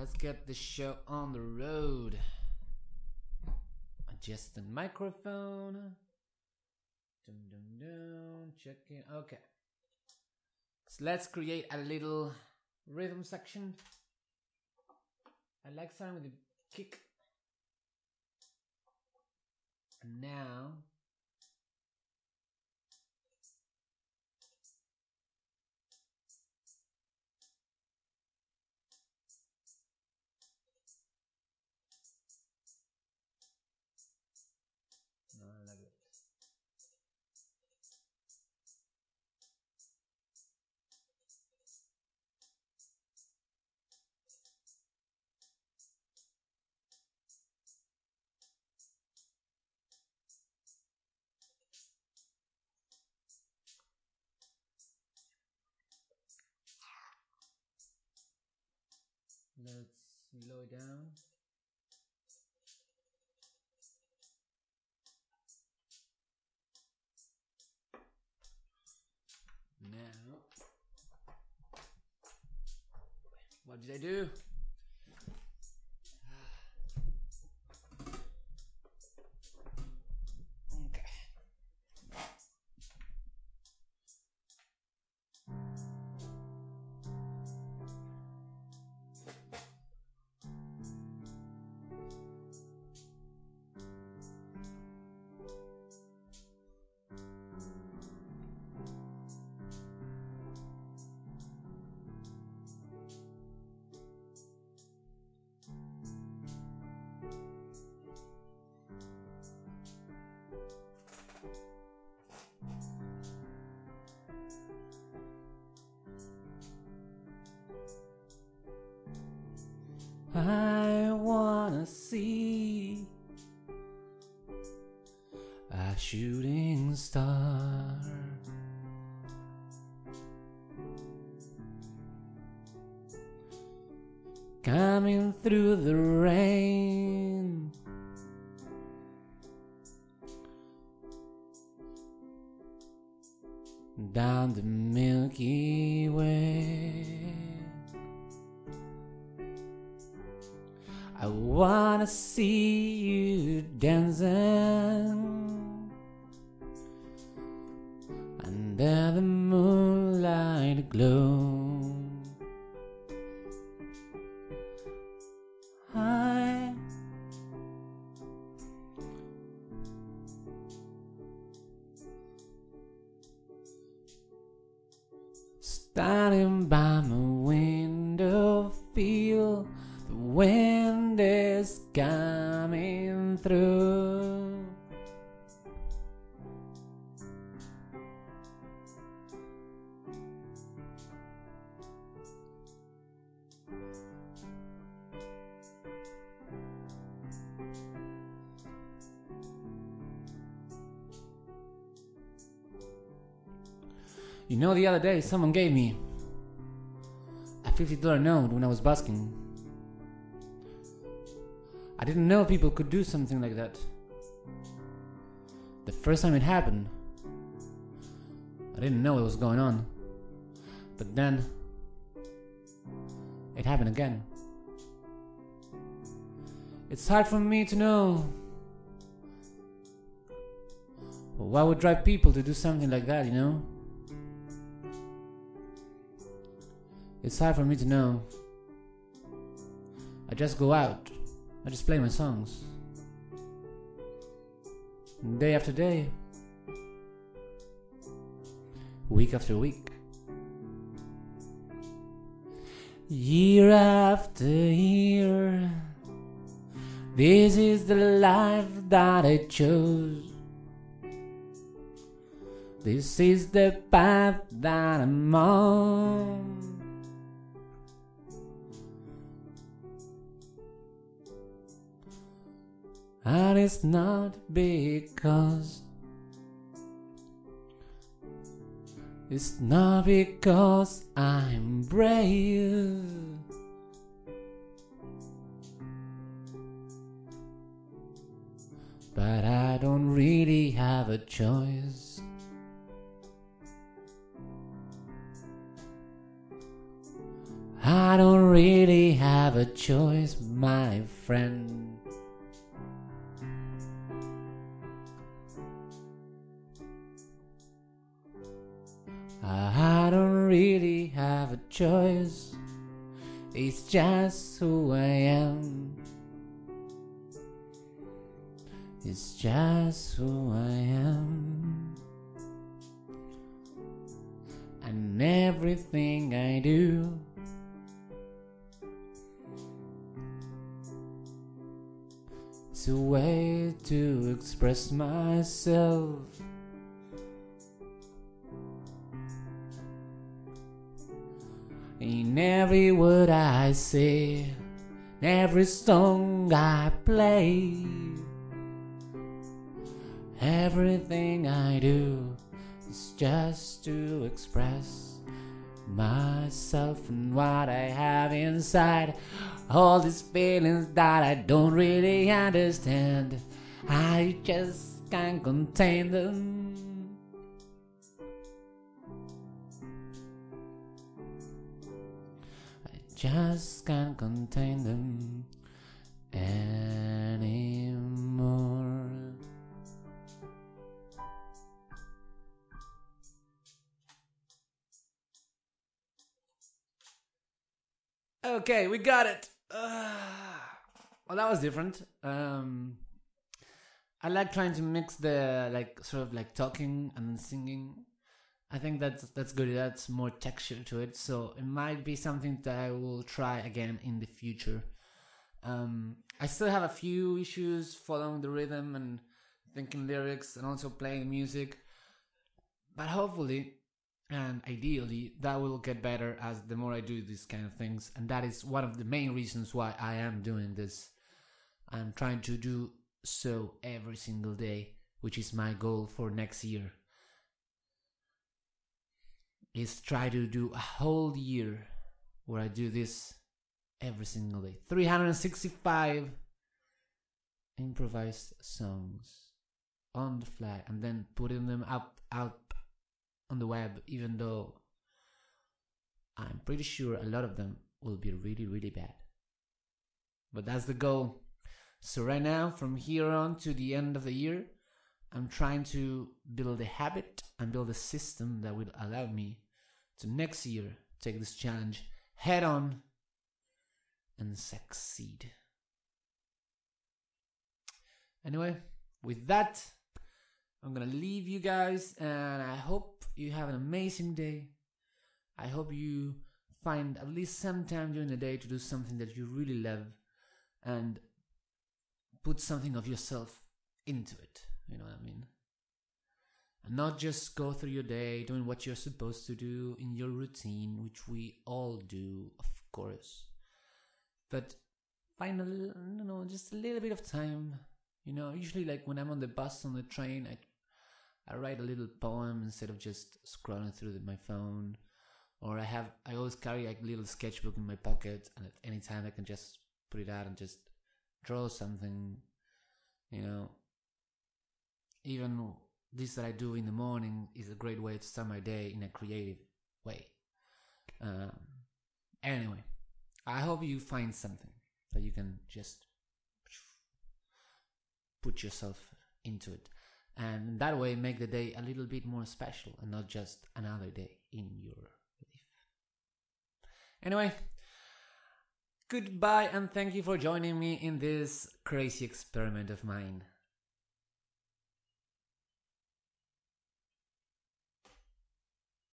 let's get the show on the road. Adjust the microphone. Dum, dum, dum. Checking. Okay. So let's create a little rhythm section. I like starting with the kick. And now slow down. Now, what did I do? I wanna see a shooting star. Coming through the rain. Down the Milky Way. Wanna see you dancing under the moonlight glow. I Standing by my You know, the other day someone gave me a $50 note when I was busking. I didn't know people could do something like that. The first time it happened, I didn't know what was going on. But then, it happened again. It's hard for me to know what would drive people to do something like that, you know? It's hard for me to know. I just go out. I just play my songs. Day after day. Week after week. Year after year. This is the life that I chose. This is the path that I'm on. And it's not because It's not because I'm brave But I don't really have a choice I don't really have a choice, my friend. I don't really have a choice. It's just who I am. It's just who I am. And everything I do. It's a way to express myself. In every word I say, in every song I play, everything I do is just to express myself and what I have inside. All these feelings that I don't really understand, I just can't contain them. Just can't contain them anymore. Okay, we got it. Uh, well, that was different. Um, I like trying to mix the like sort of like talking and singing. I think that's that's good. That's more texture to it. So it might be something that I will try again in the future. Um, I still have a few issues following the rhythm and thinking lyrics and also playing music, but hopefully and ideally that will get better as the more I do these kind of things. And that is one of the main reasons why I am doing this. I'm trying to do so every single day, which is my goal for next year. Is try to do a whole year where I do this every single day. 365 improvised songs on the fly and then putting them up out on the web, even though I'm pretty sure a lot of them will be really, really bad. But that's the goal. So, right now, from here on to the end of the year, I'm trying to build a habit and build a system that will allow me to next year take this challenge head on and succeed. Anyway, with that, I'm gonna leave you guys, and I hope you have an amazing day. I hope you find at least some time during the day to do something that you really love and put something of yourself into it. You know what I mean? And not just go through your day doing what you're supposed to do in your routine, which we all do, of course. But find a little, you know, just a little bit of time. You know, usually like when I'm on the bus, on the train, I I write a little poem instead of just scrolling through the, my phone. Or I have I always carry a little sketchbook in my pocket, and at any time I can just put it out and just draw something. You know, even this that I do in the morning is a great way to start my day in a creative way. Um, anyway, I hope you find something that you can just put yourself into it and that way make the day a little bit more special and not just another day in your life. Anyway, goodbye and thank you for joining me in this crazy experiment of mine.